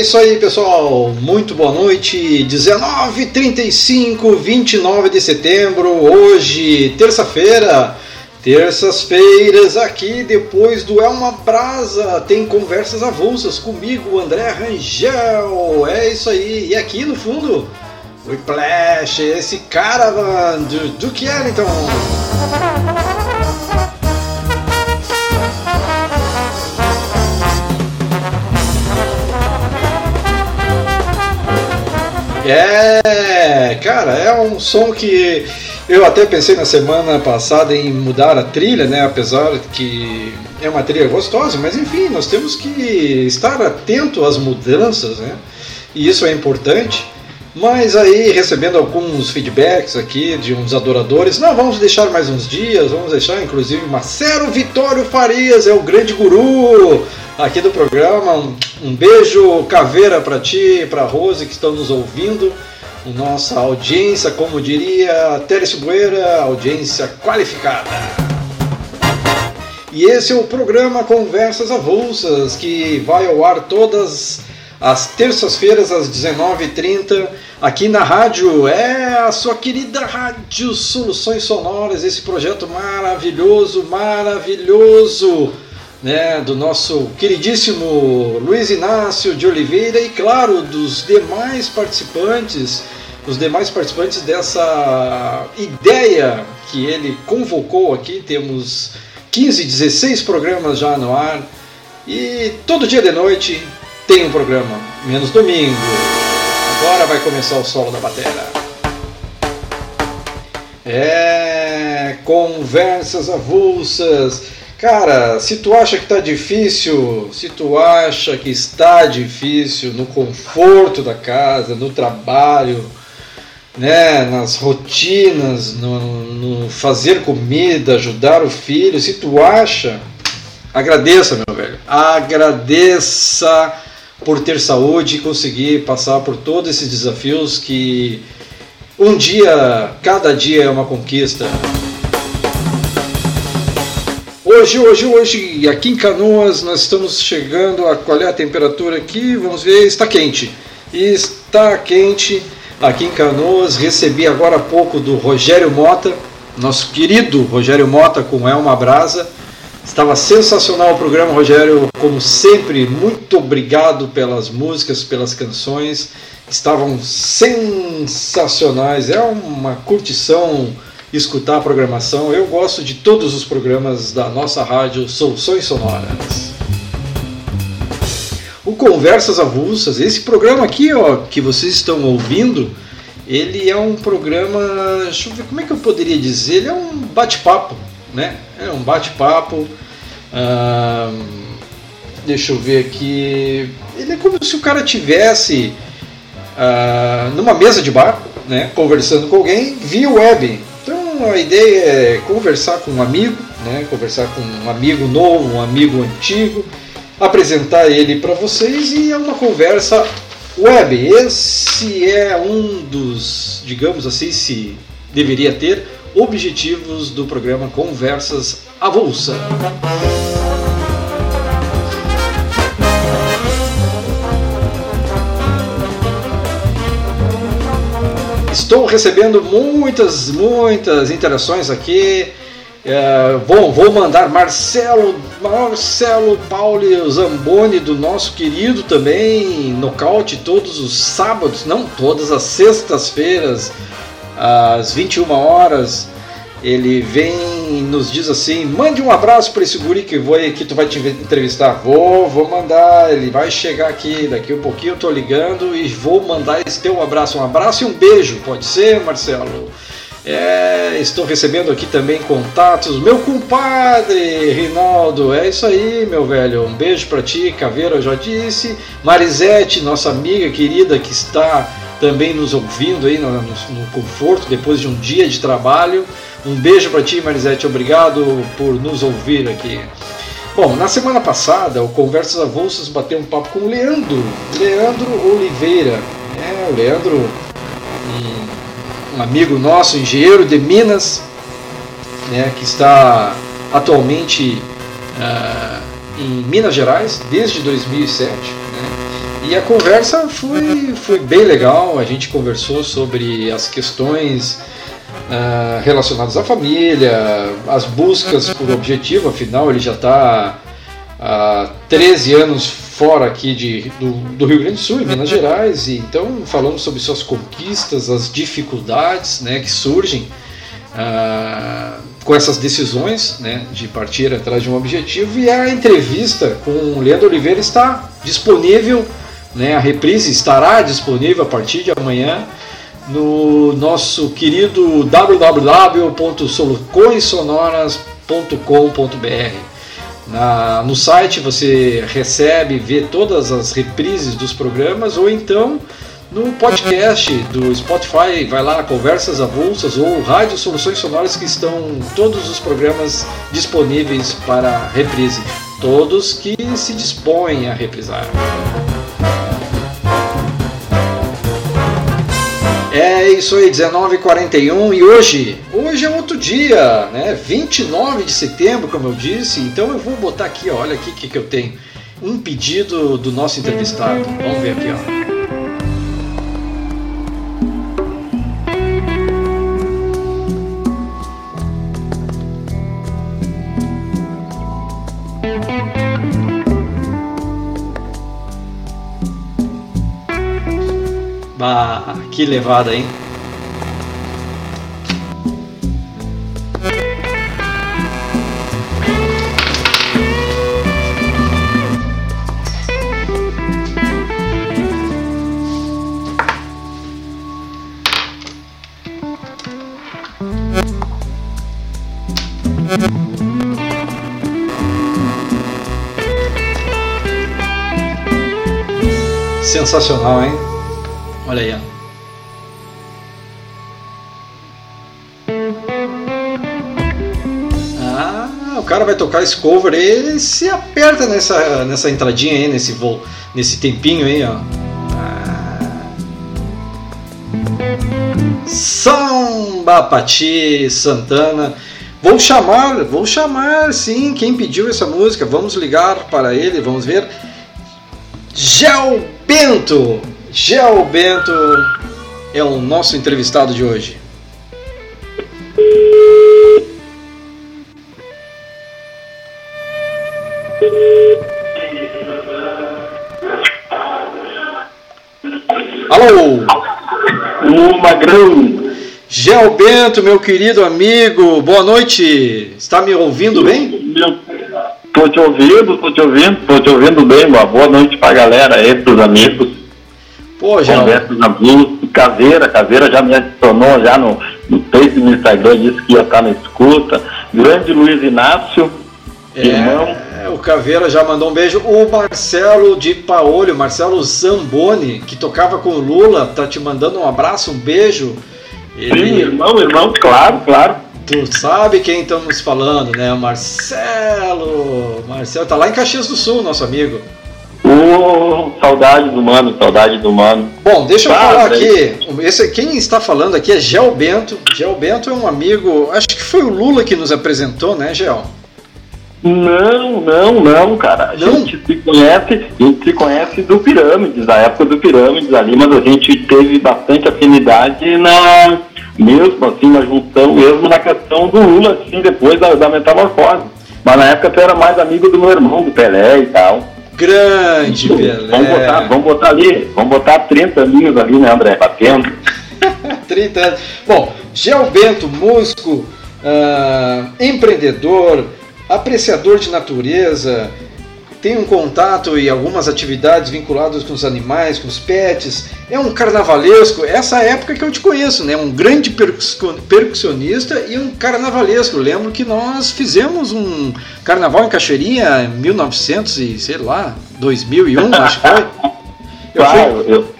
É isso aí, pessoal. Muito boa noite. 19:35, 29 de setembro, hoje, terça-feira. Terças-feiras aqui depois do Elma Brasa tem conversas avulsas comigo, André Rangel. É isso aí. E aqui no fundo, o Whiplash, esse cara do Duke Ellington. É, cara, é um som que eu até pensei na semana passada em mudar a trilha, né? Apesar que é uma trilha gostosa, mas enfim, nós temos que estar atento às mudanças, né? E isso é importante. Mas aí, recebendo alguns feedbacks aqui de uns adoradores, não, vamos deixar mais uns dias, vamos deixar inclusive Marcelo Vitório Farias, é o grande guru aqui do programa. Um, um beijo caveira para ti, para Rose que estão nos ouvindo. Nossa audiência, como diria Teres Bueira, audiência qualificada. E esse é o programa Conversas Avulsas, que vai ao ar todas às terças-feiras, às 19h30, aqui na rádio. É a sua querida Rádio Soluções Sonoras, esse projeto maravilhoso, maravilhoso, né, do nosso queridíssimo Luiz Inácio de Oliveira e, claro, dos demais participantes, os demais participantes dessa ideia que ele convocou aqui. Temos 15, 16 programas já no ar. E todo dia de noite tem um programa, menos domingo. Agora vai começar o solo da bateria. É, conversas avulsas. Cara, se tu acha que tá difícil, se tu acha que está difícil no conforto da casa, no trabalho, né, nas rotinas, no, no fazer comida, ajudar o filho, se tu acha, agradeça, meu velho. Agradeça por ter saúde e conseguir passar por todos esses desafios que um dia, cada dia é uma conquista. Hoje, hoje, hoje, aqui em Canoas, nós estamos chegando a qual é a temperatura aqui? Vamos ver, está quente. Está quente aqui em Canoas. Recebi agora há pouco do Rogério Mota, nosso querido Rogério Mota com Elma Brasa Estava sensacional o programa, Rogério. Como sempre, muito obrigado pelas músicas, pelas canções. Estavam sensacionais. É uma curtição escutar a programação. Eu gosto de todos os programas da nossa rádio Soluções Sonoras. O Conversas Avulsas, esse programa aqui ó, que vocês estão ouvindo, ele é um programa. Deixa eu ver como é que eu poderia dizer. Ele é um bate-papo né? É um bate-papo. deixa eu ver aqui. Ele é como se o cara tivesse uh, numa mesa de bar, né? Conversando com alguém via web. Então a ideia é conversar com um amigo, né? Conversar com um amigo novo, um amigo antigo, apresentar ele para vocês e é uma conversa web. Esse é um dos, digamos assim, se deveria ter objetivos do programa Conversas Avulsa. Estou recebendo muitas, muitas interações aqui. É, vou, vou mandar Marcelo, Marcelo Pauli Zamboni, do nosso querido também, nocaute todos os sábados, não todas as sextas-feiras às 21 horas, ele vem e nos diz assim: mande um abraço para esse guri que, vou, que tu vai te entrevistar. Vou, vou mandar, ele vai chegar aqui, daqui um pouquinho eu tô ligando e vou mandar esse teu abraço. Um abraço e um beijo, pode ser, Marcelo? É, estou recebendo aqui também contatos. Meu compadre Rinaldo, é isso aí, meu velho. Um beijo para ti, Caveira, eu já disse. Marisete, nossa amiga querida que está também nos ouvindo aí no, no, no conforto depois de um dia de trabalho. Um beijo para ti, Marisete, obrigado por nos ouvir aqui. Bom, na semana passada, o Conversas Avulsas bateu um papo com o Leandro, Leandro Oliveira. É, o Leandro, um, um amigo nosso, engenheiro de Minas, né, que está atualmente uh, em Minas Gerais desde 2007. E a conversa foi, foi bem legal, a gente conversou sobre as questões uh, relacionadas à família, as buscas por objetivo, afinal ele já está há 13 anos fora aqui de, do, do, Rio Grande do Sul, em Minas Gerais, e então falamos sobre suas conquistas, as dificuldades né, que surgem uh, com essas decisões né, de partir atrás de um objetivo, e a entrevista com o Leandro Oliveira está disponível né? A reprise estará disponível a partir de amanhã no nosso querido www.solucoinsonoras.com.br. Na, no site você recebe, vê todas as reprises dos programas ou então no podcast do Spotify, vai lá, Conversas Avulsas ou Rádio Soluções Sonoras que estão todos os programas disponíveis para reprise, todos que se dispõem a reprisar. É isso aí, 19h41 e hoje, hoje é outro dia, né? 29 de setembro, como eu disse, então eu vou botar aqui, olha aqui o que, que eu tenho. Um pedido do nosso entrevistado. Vamos ver aqui, ó. Bah, que levada, hein? Sensacional, hein? Olha aí, ó. Ah, o cara vai tocar esse cover aí, ele se aperta nessa, nessa entradinha aí, nesse voo, nesse tempinho aí, ó. Ah. Samba Pati Santana. Vou chamar, vou chamar sim quem pediu essa música. Vamos ligar para ele, vamos ver. Gel Bento. Gel Bento é o nosso entrevistado de hoje. Alô! O Magrão! Gel Bento, meu querido amigo, boa noite. Está me ouvindo bem? Estou te ouvindo, estou te ouvindo, estou te ouvindo bem. Uma boa noite para a galera aí, para os amigos. Pô, já. Conversa na Blue, Caveira, Caveira já me adicionou já no, no Face no Instagram, disse que ia estar na escuta. Grande Luiz Inácio, é, irmão. O Caveira já mandou um beijo. O Marcelo de Paolho, Marcelo Zamboni, que tocava com o Lula, tá te mandando um abraço, um beijo. Ele... Sim, irmão, irmão, claro, claro. Tu sabe quem estamos falando, né? Marcelo. Marcelo tá lá em Caxias do Sul, nosso amigo. Oh, saudade do mano, saudade do mano. Bom, deixa eu falar aqui. Esse, quem está falando aqui é Gel Bento. Gel Bento é um amigo, acho que foi o Lula que nos apresentou, né, Gel? Não, não, não, cara. A não? gente se conhece, a gente se conhece do Pirâmides, da época do Pirâmides ali, mas a gente teve bastante afinidade na mesmo assim, na junção, mesmo na questão do Lula, assim, depois da, da metamorfose. Mas na época tu era mais amigo do meu irmão, do Pelé e tal. Grande Pelé. Vamos botar, vamos botar ali, vamos botar 30 aninhos ali, né, André? Batendo. 30 anos. Bom, Gel Bento, músico, uh, empreendedor, apreciador de natureza, tem um contato e algumas atividades vinculadas com os animais, com os pets. É um carnavalesco, essa época que eu te conheço, né? Um grande percussionista e um carnavalesco. lembro que nós fizemos um carnaval em Cachoeirinha em 1900 e sei lá, 2001, acho que foi. Eu, claro, fui... eu,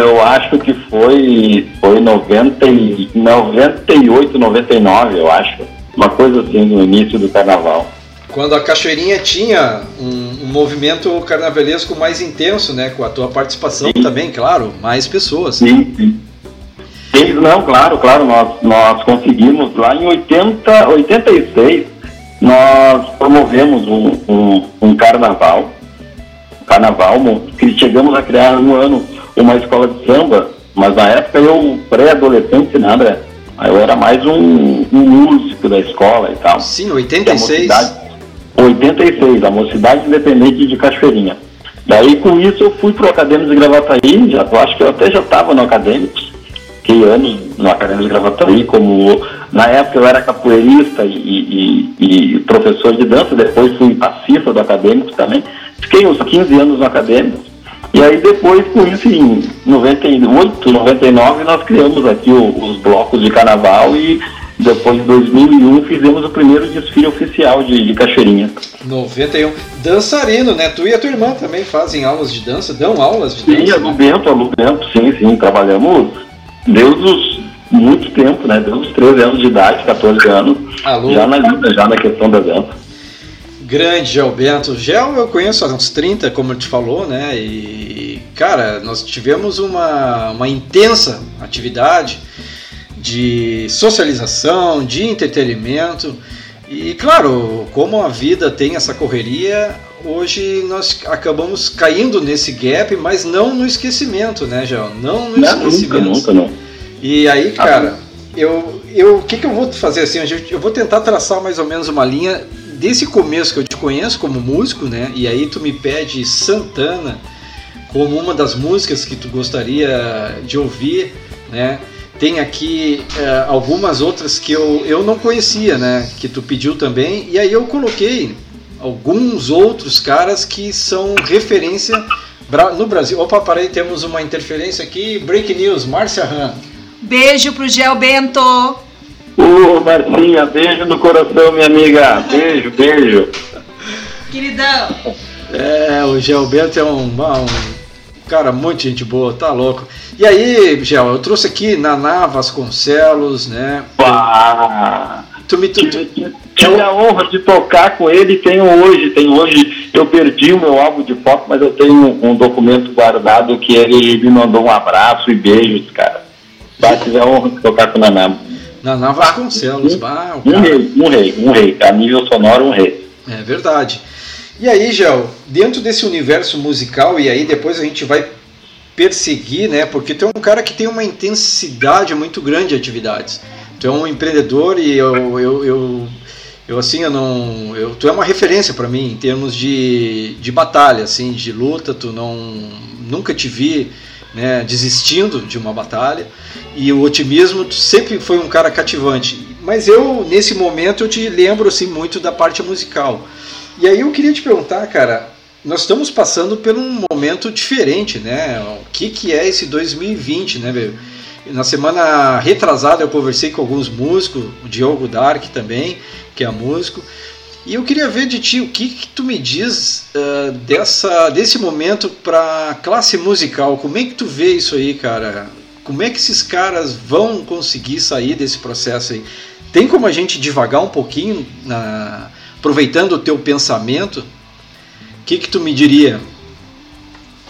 eu acho que foi foi 90 e, 98, 99, eu acho. Uma coisa assim no início do carnaval quando a Cachoeirinha tinha um, um, movimento carnavalesco mais intenso, né? Com a tua participação sim. também, claro, mais pessoas. Sim, sim. sim. Não, claro, claro, nós, nós conseguimos lá em 80, 86, nós promovemos um, um, um carnaval, carnaval, que chegamos a criar no ano uma escola de samba, mas na época eu, pré-adolescente, nada, eu era mais um, um, músico da escola e tal. Sim, 86. A 86, a Mocidade Independente de Cachoeirinha. Daí com isso eu fui pro Acadêmico de Gravataí, já, eu acho que eu até já estava no Acadêmico, fiquei anos no Acadêmico de Gravataí, como na época eu era capoeirista e, e, e professor de dança, depois fui passista do Acadêmico também, fiquei uns 15 anos no Acadêmico, e aí depois com isso em 98, 99 nós criamos aqui o, os blocos de carnaval e depois, em 2001, fizemos o primeiro desfile oficial de, de Cachoeirinha. 91. Dançarino, né? Tu e a tua irmã também fazem aulas de dança, dão aulas de sim, dança? Sim, né? Bento, Alu Bento, sim, sim. Trabalhamos desde os muito tempo, né? Desde os 13 anos de idade, 14 anos. Alô. Já na, já na questão da dança. Grande Gel Bento. Gel eu conheço há uns 30, como te falou, né? E, cara, nós tivemos uma, uma intensa atividade de socialização, de entretenimento. E claro, como a vida tem essa correria, hoje nós acabamos caindo nesse gap, mas não no esquecimento, né, João? Não no não, esquecimento. Nunca, nunca, não. E aí, cara, eu, eu, o que, que eu vou fazer assim? Eu vou tentar traçar mais ou menos uma linha desse começo que eu te conheço como músico, né? E aí tu me pede Santana como uma das músicas que tu gostaria de ouvir, né? Tem aqui é, algumas outras que eu, eu não conhecia, né? Que tu pediu também. E aí eu coloquei alguns outros caras que são referência no Brasil. Opa, parei, temos uma interferência aqui. Break News, Márcia Han. Beijo pro Gel Bento. Ô, uh, Marcinha, beijo no coração, minha amiga. Beijo, beijo. Queridão. É, o Gel Bento é um, um cara muito gente boa, tá louco. E aí, Gel, eu trouxe aqui Naná Vasconcelos, né? Pá! Tu me, tu, tu, tive a honra de tocar com ele tenho hoje, tenho hoje, eu perdi o meu álbum de foto, mas eu tenho um, um documento guardado que ele me mandou um abraço e beijos, cara. Tá, tive a honra de tocar com o Naná. Naná Vasconcelos, um, um rei, um rei, um rei, a nível sonoro um rei. É verdade. E aí, Gel, dentro desse universo musical, e aí depois a gente vai perseguir, né? Porque tu é um cara que tem uma intensidade muito grande de atividades. Tu é um empreendedor e eu, eu, eu, eu assim, eu não. Eu, tu é uma referência para mim em termos de, de batalha, assim, de luta. Tu não. Nunca te vi né, desistindo de uma batalha. E o otimismo sempre foi um cara cativante. Mas eu, nesse momento, eu te lembro assim, muito da parte musical. E aí eu queria te perguntar, cara, nós estamos passando por um momento diferente, né? O que, que é esse 2020, né, velho? Na semana retrasada eu conversei com alguns músicos, o Diogo Dark também, que é músico, e eu queria ver de ti o que, que tu me diz uh, dessa, desse momento para classe musical. Como é que tu vê isso aí, cara? Como é que esses caras vão conseguir sair desse processo aí? Tem como a gente devagar um pouquinho, na, aproveitando o teu pensamento, o que, que tu me diria?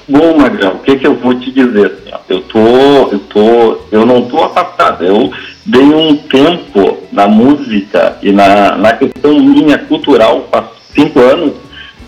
Bom, Magrão, o que, que eu vou te dizer? Eu tô, eu tô, eu não tô afastado. Eu dei um tempo na música e na, na questão minha cultural faz cinco anos,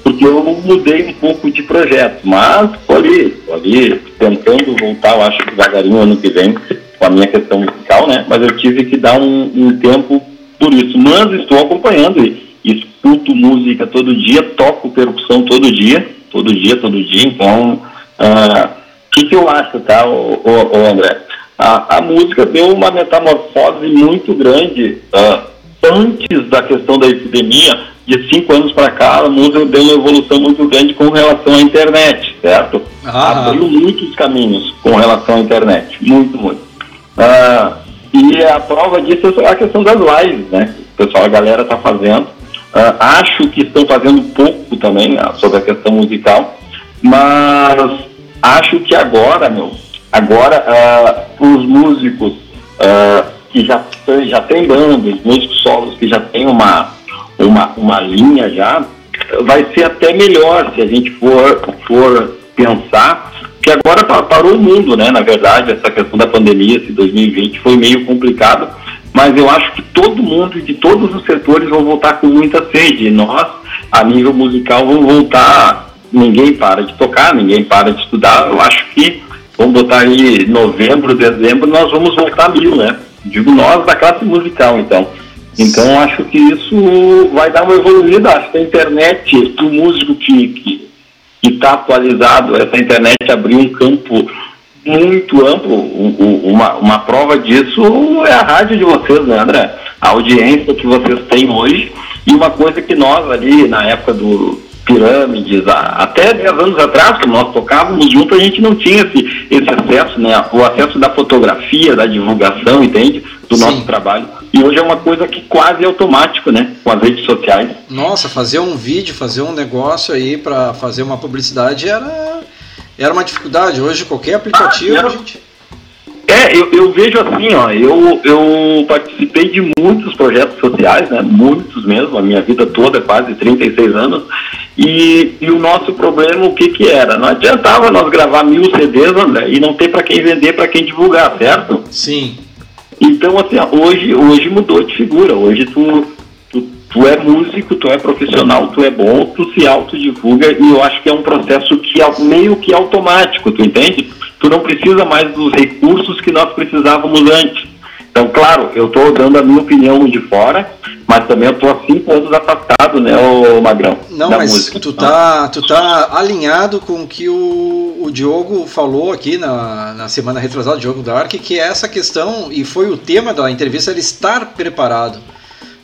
porque eu mudei um pouco de projeto. Mas tô ali, tô ali tentando voltar, eu acho que devagarinho ano que vem, com a minha questão musical, né? Mas eu tive que dar um, um tempo por isso. Mas estou acompanhando e escuto música todo dia, toco percussão todo dia, todo dia, todo dia. Então, o uh, que, que eu acho, tá, o, André? A, a, música deu uma metamorfose muito grande uh, antes da questão da epidemia. De cinco anos para cá, a música deu uma evolução muito grande com relação à internet, certo? Ah. Abriu muitos caminhos com relação à internet, muito, muito. Uh, e a prova disso é a questão das lives, né? O pessoal, a galera está fazendo. Uh, acho que estão fazendo pouco também uh, sobre a questão musical, mas acho que agora, meu, agora uh, os músicos que já, já têm bandas, músicos solos que já têm uma, uma, uma linha já, vai ser até melhor se a gente for, for pensar que agora parou o mundo, né? Na verdade, essa questão da pandemia, esse 2020 foi meio complicado mas eu acho que todo mundo de todos os setores vão voltar com muita sede. Nós, a nível musical, vamos voltar ninguém para de tocar, ninguém para de estudar. Eu acho que, vamos botar aí novembro, dezembro, nós vamos voltar mil, né? Digo nós da classe musical, então. Então acho que isso vai dar uma evoluída. Acho que a internet, o músico que está atualizado, essa internet abriu um campo muito amplo. Uma, uma prova disso é a rádio de vocês, né, André? A audiência que vocês têm hoje. E uma coisa que nós ali, na época do Pirâmides, até 10 anos atrás, que nós tocávamos junto, a gente não tinha esse, esse acesso, né? O acesso da fotografia, da divulgação, entende? Do Sim. nosso trabalho. E hoje é uma coisa que quase é automático, né? Com as redes sociais. Nossa, fazer um vídeo, fazer um negócio aí para fazer uma publicidade era era uma dificuldade. Hoje qualquer aplicativo. Ah, gente... É, eu, eu, vejo assim, ó, eu, eu participei de muitos projetos sociais, né? Muitos mesmo, a minha vida toda, quase 36 anos. E, e o nosso problema, o que que era? Não adiantava nós gravar mil CDs, André, e não ter para quem vender, para quem divulgar, certo? Sim. Então, assim, ó, hoje, hoje mudou de figura. Hoje tu, tu é músico, tu é profissional, tu é bom, tu se autodivulga e eu acho que é um processo que é meio que automático, tu entende? Tu não precisa mais dos recursos que nós precisávamos antes. Então, claro, eu estou dando a minha opinião de fora, mas também eu estou há cinco anos afastado, né, ô Magrão? Não, mas música. tu tá, tu tá alinhado com o que o, o Diogo falou aqui na, na semana retrasada, Diogo Dark, que é essa questão, e foi o tema da entrevista, era estar preparado.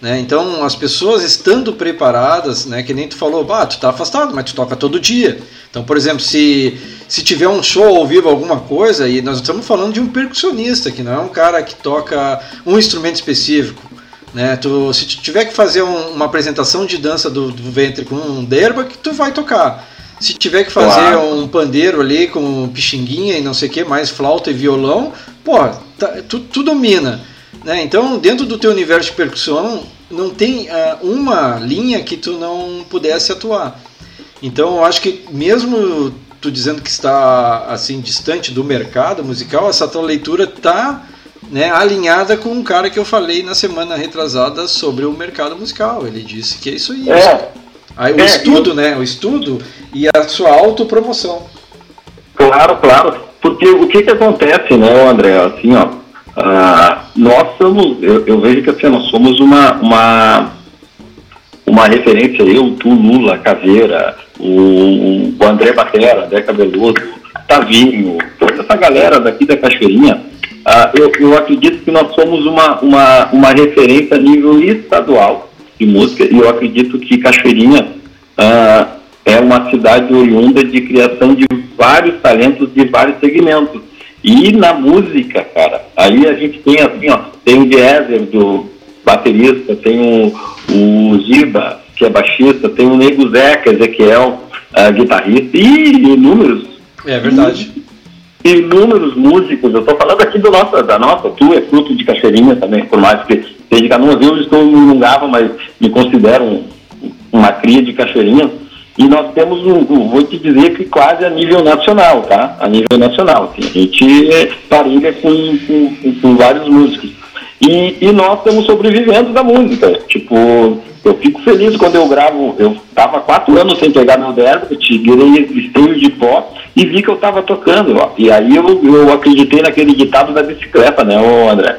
Né? Então, as pessoas estando preparadas, né, que nem tu falou, bah, tu tá afastado, mas tu toca todo dia. Então, por exemplo, se, se tiver um show ao vivo, alguma coisa, e nós estamos falando de um percussionista, que não é um cara que toca um instrumento específico. Né? Tu, se tu tiver que fazer um, uma apresentação de dança do, do ventre com um derba, que tu vai tocar. Se tiver que fazer claro. um pandeiro ali com pixinguinha e não sei o que, mais flauta e violão, pô, tá, tu, tu domina. Né? Então, dentro do teu universo de percussão, não tem uh, uma linha que tu não pudesse atuar. Então, eu acho que mesmo tu dizendo que está assim distante do mercado musical, essa tua leitura está né, alinhada com um cara que eu falei na semana retrasada sobre o mercado musical. Ele disse que é isso aí. É. Aí, o é, estudo, eu... né? O estudo e a sua autopromoção. Claro, claro. Porque o que que acontece, né, André? Assim, ó, ah, nós somos, eu, eu, vejo que assim, nós somos uma, uma, uma referência, eu, tu, Lula, Caveira, o, o André Batera, André Cabeludo, Tavinho, toda essa galera daqui da Cachoeirinha, ah, eu, eu acredito que nós somos uma, uma, uma referência a nível estadual de música e eu acredito que Cachoeirinha ah, é uma cidade oriunda de criação de vários talentos de vários segmentos. E na música, cara, aí a gente tem assim, ó, tem o Diezer do baterista, tem o, o Giba, que é baixista, tem o Nego Zeca, Ezequiel, uh, guitarrista, e inúmeros. É verdade. Inúmeros músicos, eu tô falando aqui do nosso, da nossa, tu é fruto de Cachoeirinha também, por mais que seja Canoas, eu estou em Lungava, mas me considero um, uma cria de Cachoeirinha e nós temos, um, vou te dizer que quase a nível nacional, tá? A nível nacional. Assim, a gente parilha com, com, com vários músicos. E, e, nós estamos sobrevivendo da música. Tipo, eu fico feliz quando eu gravo. Eu estava quatro anos sem pegar meu derby, tirei esteio de pó e vi que eu estava tocando. Ó. E aí eu, eu acreditei naquele ditado da bicicleta, né, ô André?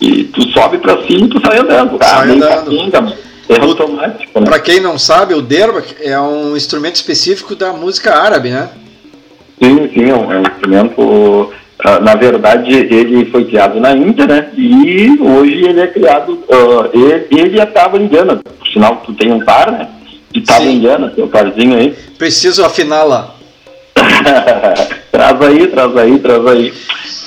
E tu sobe pra cima e tu sai andando. Sai andando. É automático. Né? Para quem não sabe, o derbak é um instrumento específico da música árabe, né? Sim, sim, é um, é um instrumento. Uh, na verdade, ele foi criado na Índia, né? E hoje ele é criado. Uh, ele, ele estava em Gana. Por sinal, tu tem um par, né? De estava Gana, teu parzinho aí. Preciso afinar lá. traz aí, traz aí, traz aí.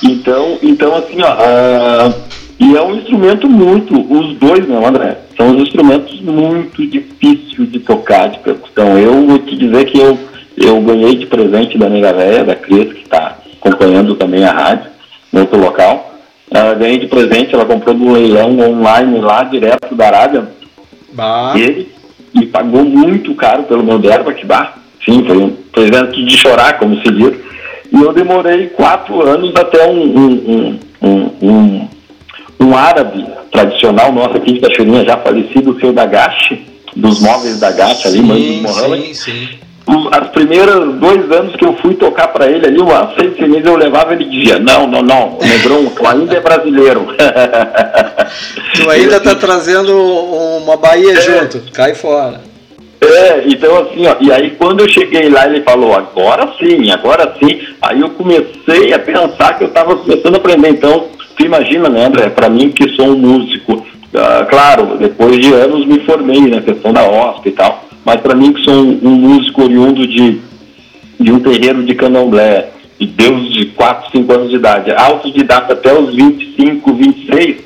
Então, então assim, ó. Uh, e é um instrumento muito, os dois, não, André, são os instrumentos muito difíceis de tocar de percussão. Eu vou te dizer que eu, eu ganhei de presente da Nega Véia, da Cris, que está acompanhando também a rádio, no outro local. Uh, ganhei de presente, ela comprou no leilão online lá, direto da Arábia. Bah. Ele, e pagou muito caro pelo meu derba, que bah, sim, foi um presente de chorar, como se diz. E eu demorei quatro anos até um, um, um, um um árabe tradicional nosso aqui de Cachoeirinha, já falecido, o seu Dagache, dos móveis da Gacha ali, mãe do Mohamed. Sim, sim. as primeiras dois anos que eu fui tocar para ele ali, umas seis meses eu levava, ele dizia, não, não, não, Negron, tu ainda é brasileiro. tu ainda tá trazendo uma Bahia é. junto, cai fora. É, então assim, ó, e aí quando eu cheguei lá, ele falou, agora sim, agora sim. Aí eu comecei a pensar que eu estava começando a aprender. Então, imagina, né, André, para mim que sou um músico, uh, claro, depois de anos me formei na questão da OSP e tal, mas para mim que sou um, um, músico oriundo de, de um terreiro de candomblé, de Deus de 4, 5 anos de idade, autodidata até os 25, 26,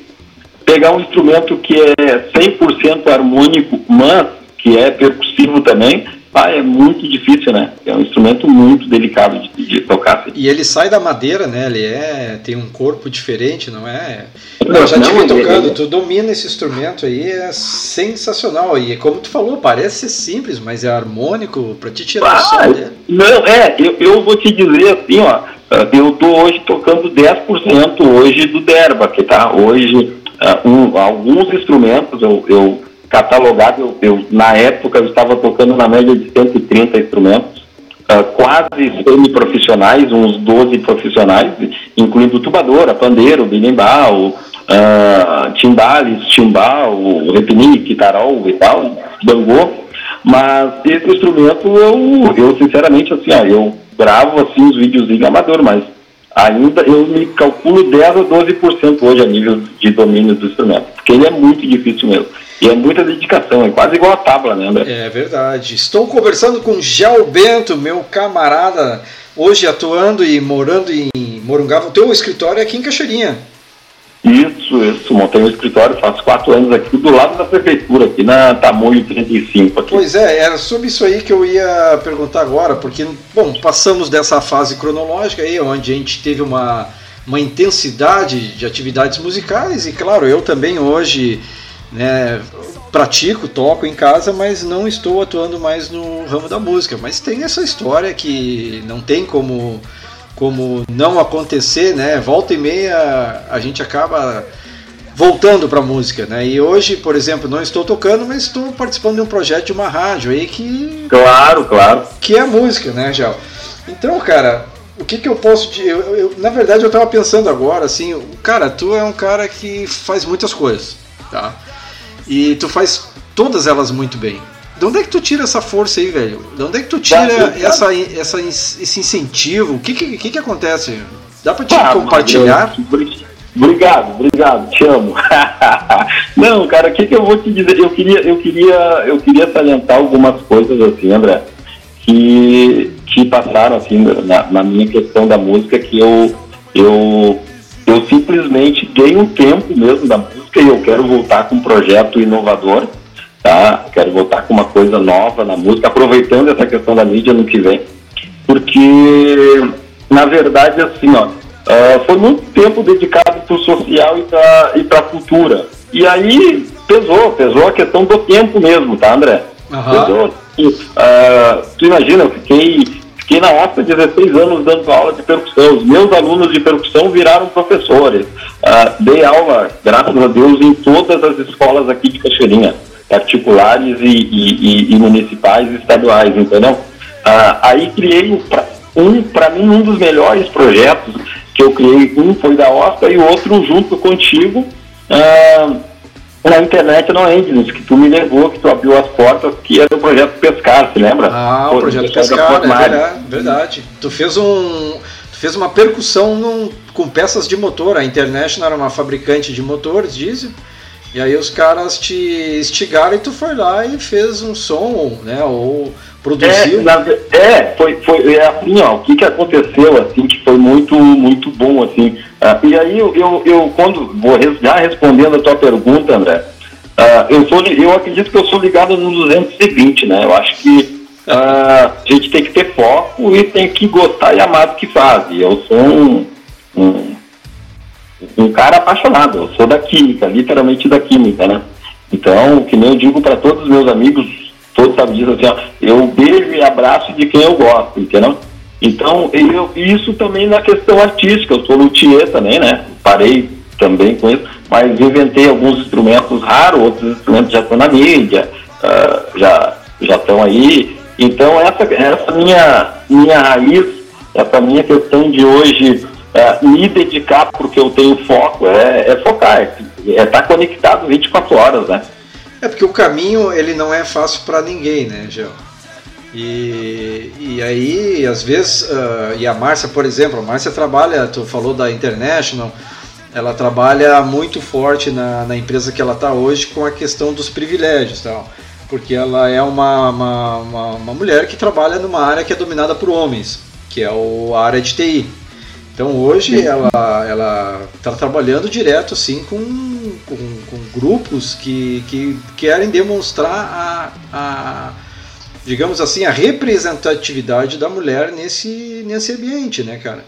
pegar um instrumento que é 100% harmônico, mas que é percussivo também, ah, é muito difícil, né? É um instrumento muito delicado de, de, tocar. Assim. E ele sai da madeira, né? Ele é tem um corpo diferente, não é? Não, eu já não, tive tocando, tu domina esse instrumento aí, é sensacional. E como tu falou, parece ser simples, mas é harmônico para te tirar ah, o som dele. Não, é, eu, eu vou te dizer assim, ó, eu tô hoje tocando 10% hoje do derba, que tá? Hoje, uh, um, alguns instrumentos eu, eu catalogado, eu, eu, na época eu estava tocando na média de 130 instrumentos, uh, quase semi-profissionais, uns 12 profissionais, incluindo tubadora, pandeiro, binimbau, uh, timbales, timbal, repinique, tarol e tal, bangô, mas esse instrumento eu, eu sinceramente assim, ó, eu gravo assim os videozinhos amador, mas ainda eu me calculo 10 a 12% hoje a nível de domínio do instrumento, porque ele é muito difícil mesmo. E é muita dedicação, é quase igual a tábua, né, André? É verdade. Estou conversando com Gel Bento, meu camarada, hoje atuando e morando em Morungava. O teu escritório é aqui em Cachoeirinha. Isso, isso. Montei um escritório faz quatro anos aqui do lado da prefeitura, aqui na Tamoio 35. Aqui. Pois é, era sobre isso aí que eu ia perguntar agora, porque, bom, passamos dessa fase cronológica aí, onde a gente teve uma, uma intensidade de atividades musicais, e claro, eu também hoje né, pratico, toco em casa, mas não estou atuando mais no ramo da música. Mas tem essa história que não tem como, como não acontecer, né? Volta e meia a gente acaba voltando para a música, né? E hoje, por exemplo, não estou tocando, mas estou participando de um projeto de uma rádio aí que claro, claro, que é música, né, Gel? Então, cara, o que, que eu posso te, eu, eu, na verdade eu estava pensando agora assim, cara, tu é um cara que faz muitas coisas, tá? E tu faz todas elas muito bem. De onde é que tu tira essa força aí, velho? De onde é que tu tira essa, essa, esse incentivo? O que, que, que, acontece? Dá pra te ah, compartilhar? Obrigado, obrigado, te amo. Não, cara, o que, que eu vou te dizer? Eu queria, eu queria, eu queria salientar algumas coisas assim, André, que, que passaram assim na, na minha questão da música que eu, eu, eu simplesmente dei um tempo mesmo da música eu quero voltar com um projeto inovador, tá? Quero voltar com uma coisa nova na música, aproveitando essa questão da mídia no que vem, porque na verdade assim, ó, uh, foi muito tempo dedicado para o social e para a cultura. E aí pesou, pesou a questão do tempo mesmo, tá, André? Uhum. Pesou. Uh, tu imagina, eu fiquei Fiquei na OSPA 16 anos dando aula de percussão. Os meus alunos de percussão viraram professores. Uh, dei aula, graças a Deus, em todas as escolas aqui de Cachoeirinha, particulares e, e, e municipais e estaduais, entendeu? Uh, aí criei um, para mim, um dos melhores projetos que eu criei. Um foi da OSPA e o outro junto contigo. Uh, na internet não Engines, que tu me levou, que tu abriu as portas, que era o projeto Pescar, se lembra? Ah, o projeto Pescar, é verdade, verdade. Tu fez um. Tu fez uma percussão num, com peças de motor. A International era uma fabricante de motores, diesel. E aí os caras te instigaram e tu foi lá e fez um som, né? Ou produziu. É, na, é foi, foi é assim, ó, o que, que aconteceu, assim, que foi muito, muito bom, assim. Uh, e aí eu, eu, eu, quando vou já respondendo a tua pergunta, André, uh, eu, sou, eu acredito que eu sou ligado no 220, né? Eu acho que uh, a gente tem que ter foco e tem que gostar e amar do que faz. E eu sou um, um, um cara apaixonado, eu sou da química, literalmente da química, né? Então, que nem eu digo para todos os meus amigos, todos sabem disso assim, ó, eu beijo e abraço de quem eu gosto, entendeu? Então, eu, isso também na questão artística, eu sou luthier também, né? Parei também com isso, mas inventei alguns instrumentos raros, outros instrumentos já estão na mídia, uh, já já estão aí, Então essa, essa minha, minha raiz, essa minha questão de hoje é, me dedicar porque eu tenho foco, é, é focar, é estar tá conectado 24 horas, né? É porque o caminho ele não é fácil para ninguém, né, Gel? E, e aí, às vezes, uh, e a Márcia, por exemplo, a Márcia trabalha, tu falou da International, ela trabalha muito forte na, na empresa que ela está hoje com a questão dos privilégios, tal, porque ela é uma, uma, uma, uma mulher que trabalha numa área que é dominada por homens, que é o, a área de TI. Então hoje ela ela está trabalhando direto assim com, com, com, grupos que, que querem demonstrar a, a digamos assim a representatividade da mulher nesse nesse ambiente, né, cara?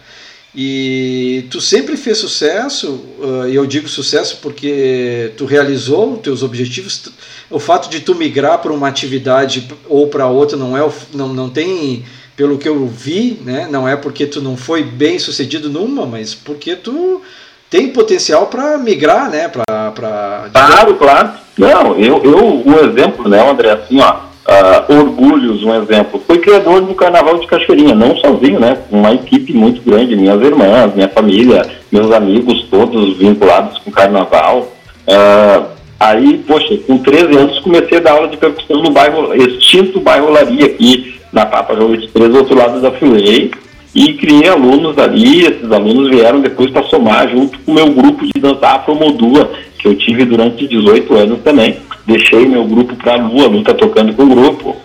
E tu sempre fez sucesso, e eu digo sucesso porque tu realizou teus objetivos. O fato de tu migrar para uma atividade ou para outra não é não, não tem pelo que eu vi, né, não é porque tu não foi bem sucedido numa, mas porque tu tem potencial para migrar, né, para pra... Claro, claro. Não, eu, eu, um exemplo, né, André, assim, ó, uh, Orgulhos, um exemplo, foi criador do Carnaval de Cachoeirinha, não sozinho, né, uma equipe muito grande, minhas irmãs, minha família, meus amigos todos vinculados com Carnaval. Uh, aí, poxa, com 13 anos comecei a dar aula de percussão no bairro, extinto bairro Laria aqui, na Papa João 23, do outro lado da Freeway, e criei alunos ali, esses alunos vieram depois para somar junto com o meu grupo de dança Afromodua, que eu tive durante 18 anos também. Deixei meu grupo para a Lua, a está tocando com o grupo.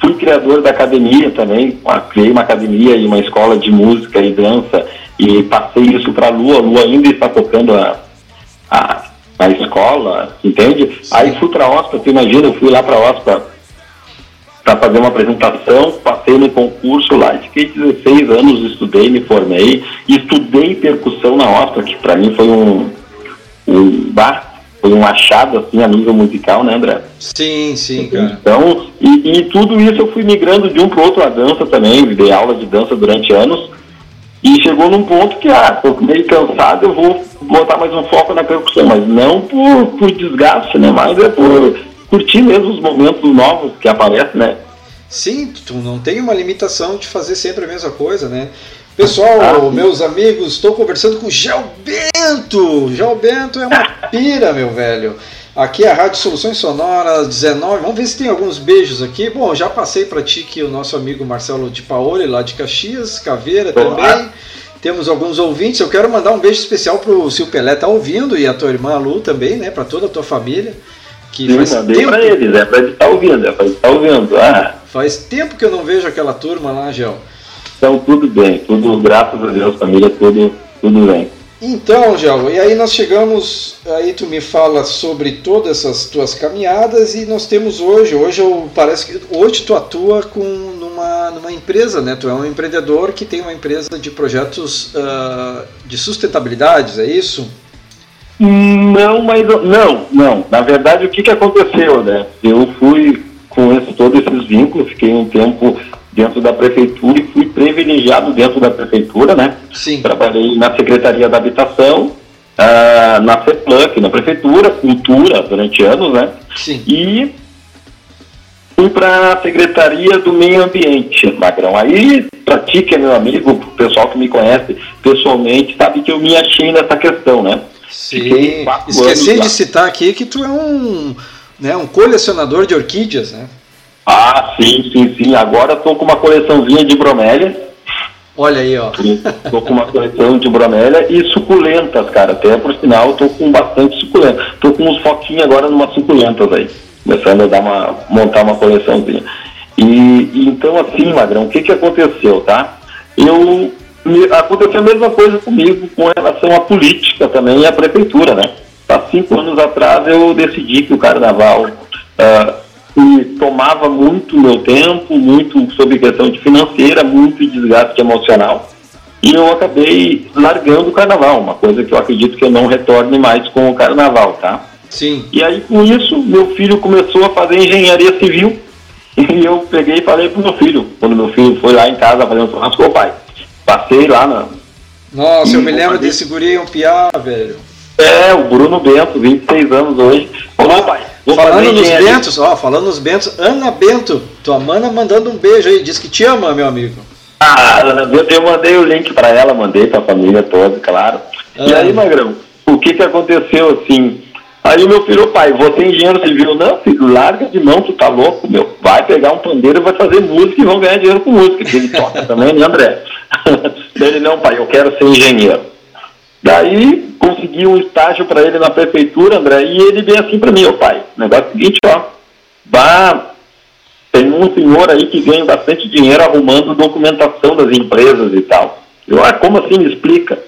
Fui criador da academia também, criei uma academia e uma escola de música e dança e passei isso para a Lua. A Lua ainda está tocando a, a, a escola, entende? Aí fui para a OSPA, tu imagina, eu fui lá para a OSPA para fazer uma apresentação, passei no concurso lá, fiquei 16 anos, estudei, me formei, estudei percussão na OSPA, que para mim foi um, um bar, foi um achado assim a nível musical, né, André? Sim, sim, cara. Então, e, e tudo isso eu fui migrando de um para outro a dança também, dei aula de dança durante anos, e chegou num ponto que, ah, tô meio cansado, eu vou botar mais um foco na percussão, mas não por, por desgaste, né, mas é por curtir mesmo os momentos novos que aparecem, né? Sim, tu não tem uma limitação de fazer sempre a mesma coisa, né? Pessoal, ah, meus amigos, estou conversando com o Gel Bento. Gel Bento é uma pira, meu velho. Aqui é a Rádio Soluções Sonoras 19. Vamos ver se tem alguns beijos aqui. Bom, já passei para ti que o nosso amigo Marcelo de Paoli, lá de Caxias, Caveira também. Temos alguns ouvintes. Eu quero mandar um beijo especial para o Sil Pelé, tá ouvindo, e a tua irmã Lu também, né? Para toda a tua família. Que Sim, faz mandei tempo... pra eles, é pra ele estar tá ouvindo, é pra ele estar tá ouvindo. Ah. Faz tempo que eu não vejo aquela turma lá, Gel. Então tudo bem, tudo, graças a Deus, família, tudo, tudo bem. Então, Gel, e aí nós chegamos, aí tu me fala sobre todas essas tuas caminhadas e nós temos hoje, hoje eu parece que hoje tu atua com numa, numa empresa, né? Tu é um empreendedor que tem uma empresa de projetos uh, de sustentabilidade, é isso? Não, mas não, não. Na verdade, o que, que aconteceu, né? Eu fui com esse, todos esses vínculos, fiquei um tempo dentro da prefeitura e fui privilegiado dentro da prefeitura, né? Sim. Trabalhei na Secretaria da Habitação, uh, na CEPLAC, na prefeitura, cultura durante anos, né? Sim. E fui para a Secretaria do Meio Ambiente, Magrão. Aí, para ti que é meu amigo, o pessoal que me conhece pessoalmente, sabe que eu me achei nessa questão, né? Sim. Esqueci de citar aqui que tu é um, né, um colecionador de orquídeas, né? Ah, sim, sim, sim. Agora estou com uma coleçãozinha de bromélia. Olha aí, ó. Estou com uma coleção de bromélia e suculentas, cara. Até por sinal, estou com bastante suculenta. Estou com uns foquinhos agora numa suculentas aí. Começando a dar uma, montar uma coleçãozinha. E, e então, assim, Magrão, o que, que aconteceu, tá? Eu aconteceu a mesma coisa comigo com relação à política também e à prefeitura, né? Há cinco anos atrás eu decidi que o carnaval uh, tomava muito meu tempo, muito sobre questão de financeira, muito desgaste emocional. E eu acabei largando o carnaval, uma coisa que eu acredito que eu não retorne mais com o carnaval, tá? Sim. E aí com isso, meu filho começou a fazer engenharia civil. E eu peguei e falei pro meu filho, quando meu filho foi lá em casa fazer um churrasco, pai, Passei lá na. Nossa, eu me lembro desse guri, um piá, velho. É, o Bruno Bento, 26 anos hoje. Ô, pai, falando nos Bentos, ó, falando nos Bentos, Ana Bento, tua mana mandando um beijo aí, diz que te ama, meu amigo. Ah, Ana Bento, eu mandei o link para ela, mandei para a família toda, claro. Ah. E aí, Magrão, o que que aconteceu assim? Aí o meu filho, pai, você é engenheiro civil, não, filho, larga de mão, tu tá louco, meu. Vai pegar um pandeiro e vai fazer música e vão ganhar dinheiro com música, ele toca também, né, André? ele, não, pai, eu quero ser engenheiro. Daí consegui um estágio para ele na prefeitura, André, e ele veio assim para mim, ô pai, o negócio é o seguinte, ó, vá, tem um senhor aí que ganha bastante dinheiro arrumando documentação das empresas e tal. Eu, ah, como assim, me explica?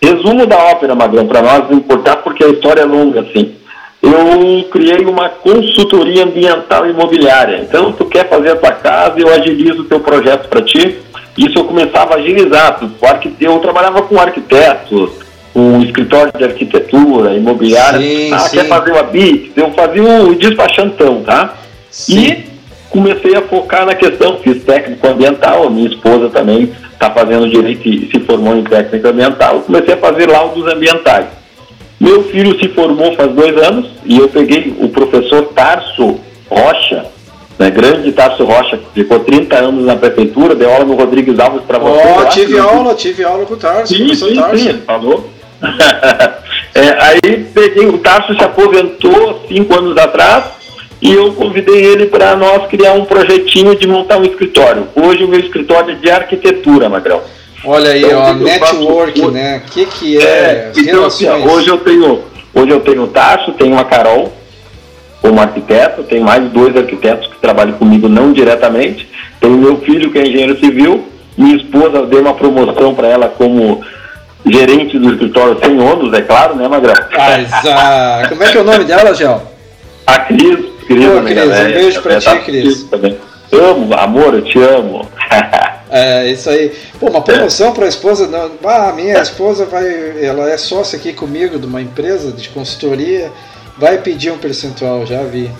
Resumo da ópera, Magrão, para nós importar, porque a história é longa, assim. Eu criei uma consultoria ambiental imobiliária. Então, tu quer fazer a tua casa, eu agilizo o teu projeto para ti. Isso eu começava a agilizar. Eu trabalhava com arquitetos, um escritório de arquitetura, imobiliária. Sim, ah, sim. quer fazer o ABIT? Eu fazia o despachantão, tá? Sim. E comecei a focar na questão, fiz técnico ambiental, a minha esposa também está fazendo direito e se formou em técnico ambiental, comecei a fazer laudos ambientais. Meu filho se formou faz dois anos e eu peguei o professor Tarso Rocha, né, grande Tarso Rocha, que ficou 30 anos na prefeitura, deu aula no Rodrigues Alves para você. Oh, tive aula, tive aula com o Tarso. Sim, sim, Tarso. sim, falou. é, aí peguei, o Tarso se aposentou cinco anos atrás e eu convidei ele para nós criar um projetinho de montar um escritório. Hoje o meu escritório é de arquitetura, Magrão. Olha aí, então, ó, network, faço... né? O que, que é, é então, assim, hoje eu tenho hoje eu tenho o Tarso, tenho a Carol como arquiteto, tenho mais dois arquitetos que trabalham comigo não diretamente, tenho meu filho que é engenheiro civil, minha esposa deu uma promoção para ela como gerente do escritório sem ônus, é claro, né, Magrão? Ah, como é que é o nome dela, Gel? A Cris, Cris, Pô, Cris um beijo pra ti, Cris. Também. Amo, amor, eu te amo. é, isso aí. Pô, uma promoção para a esposa. Não, ah, minha esposa vai. Ela é sócia aqui comigo de uma empresa de consultoria. Vai pedir um percentual, já vi.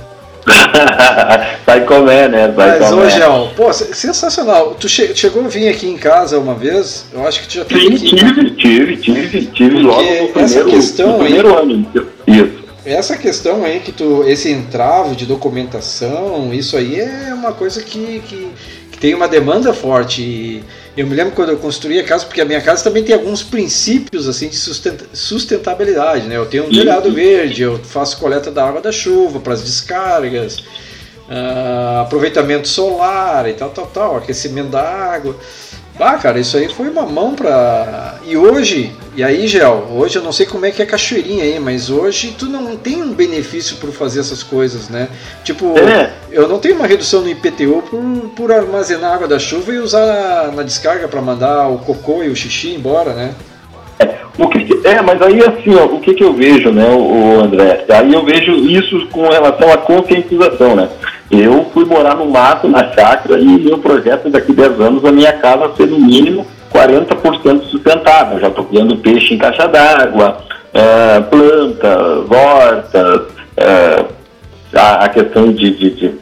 vai comer, né? Vai Mas comer. hoje, ó, pô, sensacional. Tu che chegou a vir aqui em casa uma vez? Eu acho que tu já teve Sim, aqui, tive, né? tive, tive, tive logo no primeiro, questão no primeiro aí, ano. Isso. Essa questão aí que tu, esse entrave de documentação, isso aí é uma coisa que, que tem uma demanda forte. E eu me lembro quando eu construí a casa, porque a minha casa também tem alguns princípios assim de sustentabilidade, né? Eu tenho um telhado verde, eu faço coleta da água da chuva para as descargas, uh, aproveitamento solar e tal, tal, tal, aquecimento da água. Ah, cara, isso aí foi uma mão pra. E hoje, e aí, Gel, hoje eu não sei como é que é a cachoeirinha aí, mas hoje tu não tem um benefício por fazer essas coisas, né? Tipo, é. eu não tenho uma redução no IPTU por, por armazenar água da chuva e usar na descarga para mandar o cocô e o xixi embora, né? É, o que, é, mas aí assim, ó, o que, que eu vejo, né, o, o André? Aí eu vejo isso com relação à conscientização, né? Eu fui morar no mato, na chácara, e meu projeto daqui a 10 anos, a minha casa ser no mínimo 40% sustentável. Já estou criando peixe em caixa d'água, é, planta, horta, é, a, a, questão de, de, de,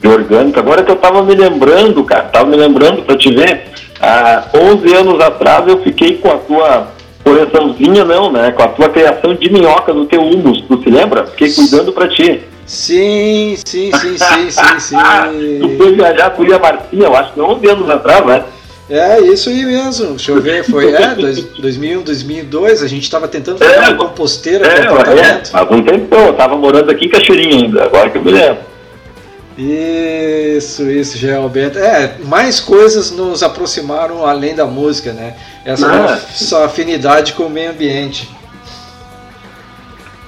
de orgânico. Agora que eu estava me lembrando, cara, estava me lembrando para te ver, há 11 anos atrás eu fiquei com a tua coleçãozinha, não, né? Com a tua criação de minhoca no teu humus, tu se lembra? Fiquei cuidando para ti. Sim, sim, sim, sim, sim, sim. tu foi viajar com a Marcinha, eu acho que 11 anos atrás, né? É, isso aí mesmo. Deixa eu ver, foi é, 2001, 2002, a gente estava tentando fazer é, uma composteira é, é, há algum tempo, eu estava morando aqui em Cachoeirinha ainda, agora que eu me lembro. Isso, isso, Gelberto. É, mais coisas nos aproximaram além da música, né? Essa ah, nossa afinidade com o meio ambiente.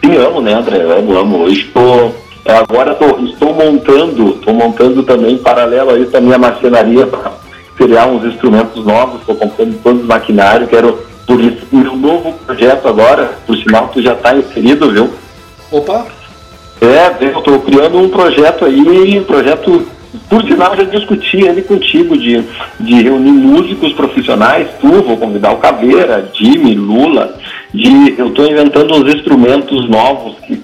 Sim, amo, né, André? Amo, amo. Hoje estou agora tô, estou montando, estou montando também paralelo a isso a minha marcenaria para criar uns instrumentos novos, estou comprando todo o maquinário, quero por isso meu novo projeto agora, por sinal tu já está inserido, viu? Opa! É, eu estou criando um projeto aí, um projeto, por sinal já discuti ele contigo, de, de reunir músicos profissionais, tu, vou convidar o Caveira, Jimmy, Lula, de eu estou inventando uns instrumentos novos que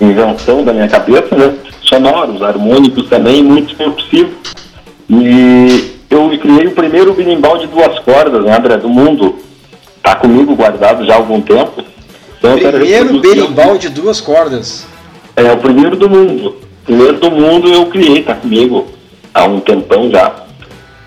invenção da minha cabeça, né? Sonoros, harmônicos também, muito percussivos. E eu criei o primeiro binimbal de duas cordas, né, André, do mundo. Tá comigo guardado já há algum tempo. Então, primeiro berimbau de duas cordas. É o primeiro do mundo. O primeiro do mundo eu criei, tá comigo há um tempão já.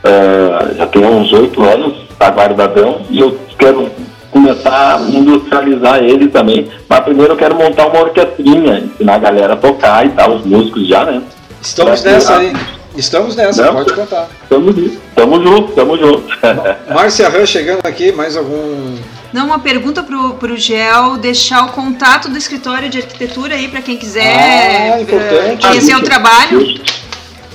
Uh, já tem uns oito anos, tá guardadão, e eu quero começar a industrializar ele também. Mas primeiro eu quero montar uma orquestrinha, ensinar a galera a tocar e tal, os músicos já, né? Estamos nessa aí. Estamos nessa, Não, pode contar. Estamos estamos juntos, estamos juntos. Márcia Ran chegando aqui, mais algum. Não, uma pergunta pro, pro Gel, deixar o contato do escritório de arquitetura aí para quem quiser ah, importante. conhecer o trabalho.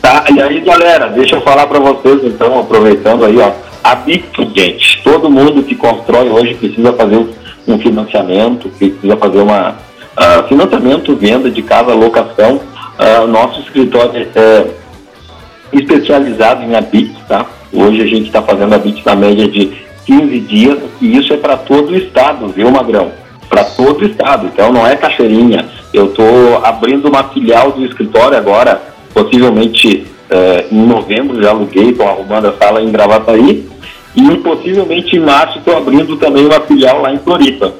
Tá, e aí galera, deixa eu falar para vocês então, aproveitando aí, ó, a BIC, gente, todo mundo que constrói hoje precisa fazer um financiamento, precisa fazer uma uh, financiamento, venda de casa, locação. Uh, nosso escritório é especializado em ABIT, tá? Hoje a gente está fazendo ABIT na média de 15 dias e isso é para todo o estado, viu, Magrão? Para todo o estado, então não é caixeirinha. Eu estou abrindo uma filial do escritório agora, possivelmente eh, em novembro já aluguei, estou arrumando a sala em Gravataí e possivelmente em março estou abrindo também uma filial lá em Floripa,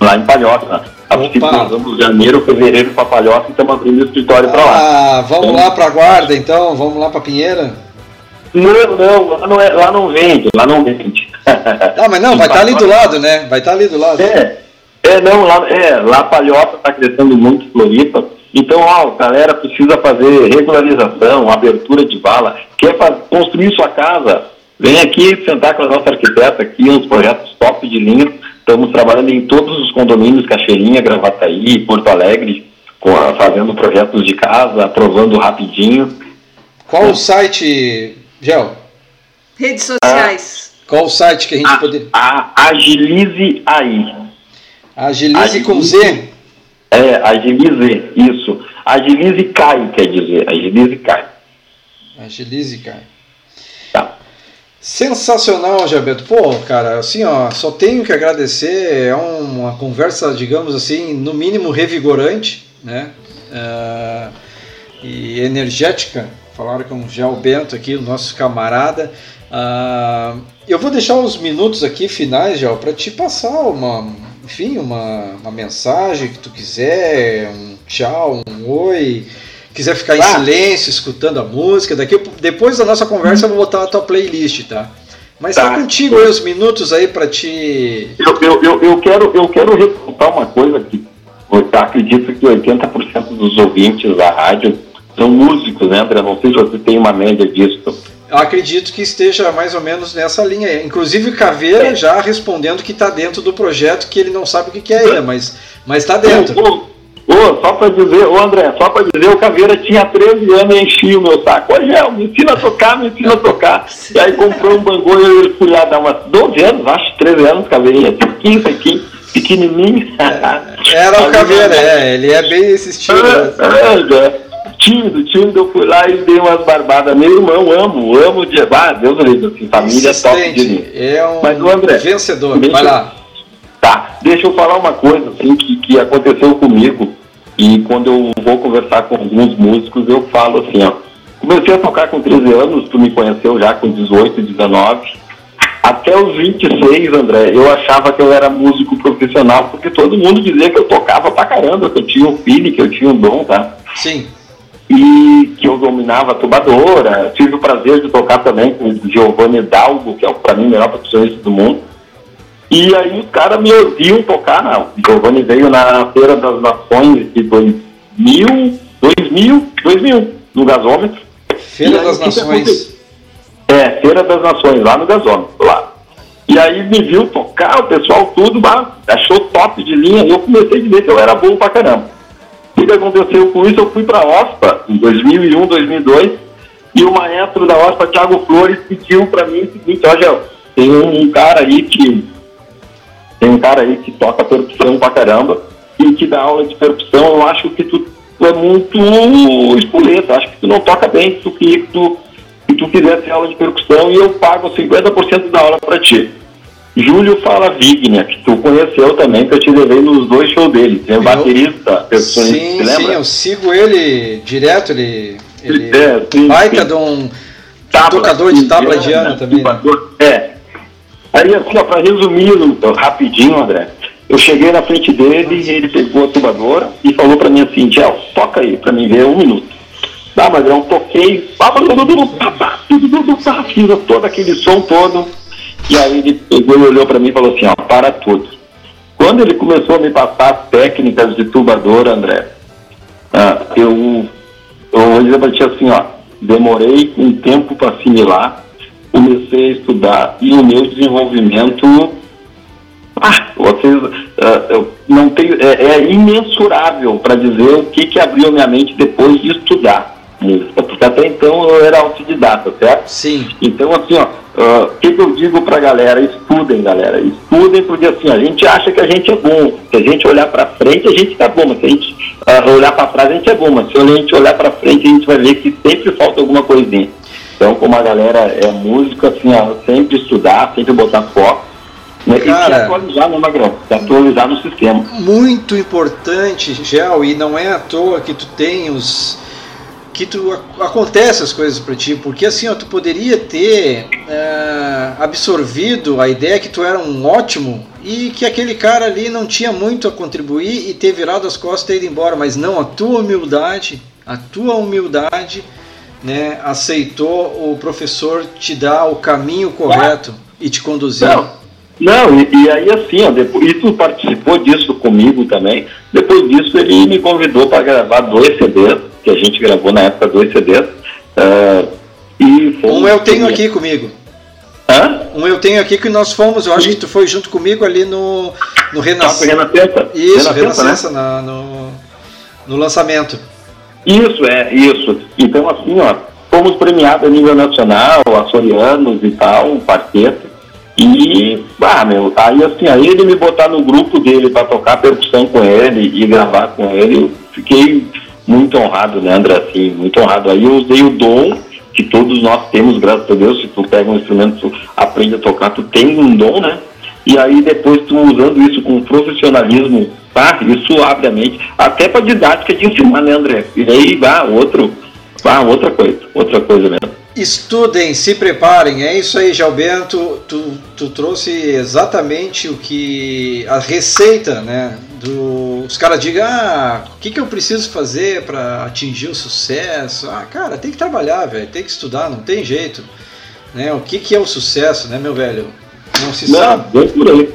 lá em Palhoça. A princípio nós vamos janeiro, fevereiro para Palhoça e estamos abrindo o escritório para lá. Ah, vamos então, lá para Guarda então? Vamos lá para Pinheira? Não, não, lá não, é, lá não vende, lá não vende. Ah, mas não, vai estar tá ali do lado, né? Vai estar tá ali do lado. É, é não, lá, é, lá Palhoça está crescendo muito, Floripa. Então, ó, galera precisa fazer regularização, abertura de bala, quer construir sua casa, Vem aqui sentar com a nossa arquiteta aqui, uns projetos top de linha. Estamos trabalhando em todos os condomínios, Caixeirinha, Gravataí, Porto Alegre, a, fazendo projetos de casa, aprovando rapidinho. Qual o site, Gel? Redes sociais. Ah, Qual o site que a gente poderia... Agilize aí. Agilize, Agilize com Z? É, Agilize, isso. Agilize cai, quer dizer. Agilize cai. Agilize cai. Sensacional, Gilberto. Pô, cara, assim, ó, só tenho que agradecer. É uma conversa, digamos assim, no mínimo revigorante, né? Uh, e energética. Falaram com o Gel Bento aqui, o nosso camarada. Uh, eu vou deixar uns minutos aqui finais, Gel, para te passar uma, enfim, uma, uma mensagem que tu quiser, um tchau, um oi quiser ficar em silêncio, escutando a música, daqui depois da nossa conversa eu vou botar a tua playlist, tá? Mas tá, tá contigo aí os minutos aí para te. Eu, eu, eu, eu, quero, eu quero ressaltar uma coisa que eu acredito que 80% dos ouvintes da rádio são músicos, né, André? Não sei se você tem uma média disso. Eu acredito que esteja mais ou menos nessa linha aí. Inclusive Caveira é. já respondendo que está dentro do projeto, que ele não sabe o que, é ainda, mas está dentro. Ô, só pra dizer, ô André, só pra dizer, o Caveira tinha 13 anos e enchia o meu saco. Ô, Gel, me ensina a tocar, me ensina a tocar. E aí comprou um bango e eu fui lá dar umas 12 anos, acho, 13 anos, Caveirinha, 15 aqui, pequenininho. É, era o Caveira, é, ele é bem esse estilo. Né? É, é, é. Tímido, tímido, eu fui lá e dei umas barbadas. Meu irmão, amo, amo de. Ah, Deus do livro, assim, família top de mim. É um Mas, André, vencedor, vai lá. Tá, deixa eu falar uma coisa assim que, que aconteceu comigo e quando eu vou conversar com alguns músicos, eu falo assim, ó. Comecei a tocar com 13 anos, tu me conheceu já com 18, 19. Até os 26, André, eu achava que eu era músico profissional, porque todo mundo dizia que eu tocava pra caramba, que eu tinha um feeling, que eu tinha um dom, tá? Sim. E que eu dominava a tubadora. Tive o prazer de tocar também com o Giovanni Dalgo, que é, para mim, o melhor profissionista do mundo. E aí os caras me ouviam tocar, não. O Giovanni veio na Feira das Nações de 2000, 2000, 2000, no gasômetro. Feira aí, das Nações? É, Feira das Nações, lá no gasômetro, lá. E aí me viu tocar, o pessoal tudo, achou top de linha, e eu comecei a dizer que eu era bom pra caramba. O que aconteceu com isso? Eu fui pra OSPA em 2001, 2002, e o maestro da OSPA, Thiago Flores, pediu pra mim o seguinte, ó, Gel, tem um cara aí que tem um cara aí que toca percussão pra caramba e que dá aula de percussão. Eu acho que tu, tu é muito espoleta, acho que tu não toca bem, tu queria que tu, tu fizesse aula de percussão e eu pago 50% da aula para ti. Júlio Fala Vigna, que tu conheceu também, que eu te levei nos dois shows dele. Tem o baterista, percussionista, sim, lembra? Sim, eu sigo ele direto, ele, ele é, sim, baita sim. de um tabla, tocador de tabla indiana também. Né? É, Aí, assim, ó, para resumir rapidinho, André, eu cheguei na frente dele, ele pegou a tubadora e falou para mim assim, Gel, toca aí para mim ver um minuto. Tá, mas eu toquei, fiz todo aquele som todo, e aí ele pegou e olhou para mim e falou assim, ó, para tudo. Quando ele começou a me passar as técnicas de tubadora, André, ah, eu, eu vou dizer para ti assim, ó, demorei um tempo para assimilar, comecei a estudar e o meu desenvolvimento ah, vocês, uh, não tenho, é, é imensurável para dizer o que, que abriu minha mente depois de estudar música, porque até então eu era autodidata, certo? Sim. Então, assim, ó, o uh, que, que eu digo pra galera? Estudem, galera, estudem, porque assim, a gente acha que a gente é bom, se a gente olhar pra frente, a gente tá bom, mas se a gente uh, olhar pra trás, a gente é bom, mas se a gente olhar pra frente, a gente vai ver que sempre falta alguma coisinha. Então, como a galera é música, assim, ó, sempre estudar, sempre botar foco, né? Cara, e se atualizar, né, Magrão? Se atualizar no sistema. Muito importante, Gel, e não é à toa que tu tem os. Que tu acontece as coisas para ti, porque assim, ó, tu poderia ter é, absorvido a ideia que tu era um ótimo e que aquele cara ali não tinha muito a contribuir e ter virado as costas e ido embora, mas não, a tua humildade, a tua humildade, né, aceitou o professor te dar o caminho correto e te conduzir. Não não, e, e, aí assim, ó, depois, isso participou disso comigo também. Depois disso ele me convidou para gravar dois CDs, que a gente gravou na época dois CDs. Uh, e um eu tenho aqui comigo. Hã? Um eu tenho aqui que nós fomos, eu acho que tu foi junto comigo ali no, no Renascença. Renascença. Isso, Renascença, Renascença né? na, no, no lançamento. Isso, é, isso. Então assim, ó, fomos premiados a nível nacional, açorianos e tal, um quarteto. E, ah, meu, aí assim, aí ele me botar no grupo dele para tocar percussão com ele e gravar com ele, eu fiquei muito honrado, né, André? Assim, muito honrado. Aí eu usei o dom que todos nós temos, graças a Deus. Se tu pega um instrumento, tu aprende a tocar, tu tem um dom, né? E aí depois tu usando isso com profissionalismo, tá? Isso abre a mente, até para didática de ensinar, né, André? E aí, vá, outro, vá, outra coisa, outra coisa mesmo. Estudem, se preparem, é isso aí, Jalbento. Tu, tu trouxe exatamente o que. a receita, né? Do, os caras digam, ah, o que, que eu preciso fazer para atingir o sucesso? Ah, cara, tem que trabalhar, velho, tem que estudar, não tem jeito. Né? O que, que é o sucesso, né, meu velho? Não se não, sabe. Bem por aí.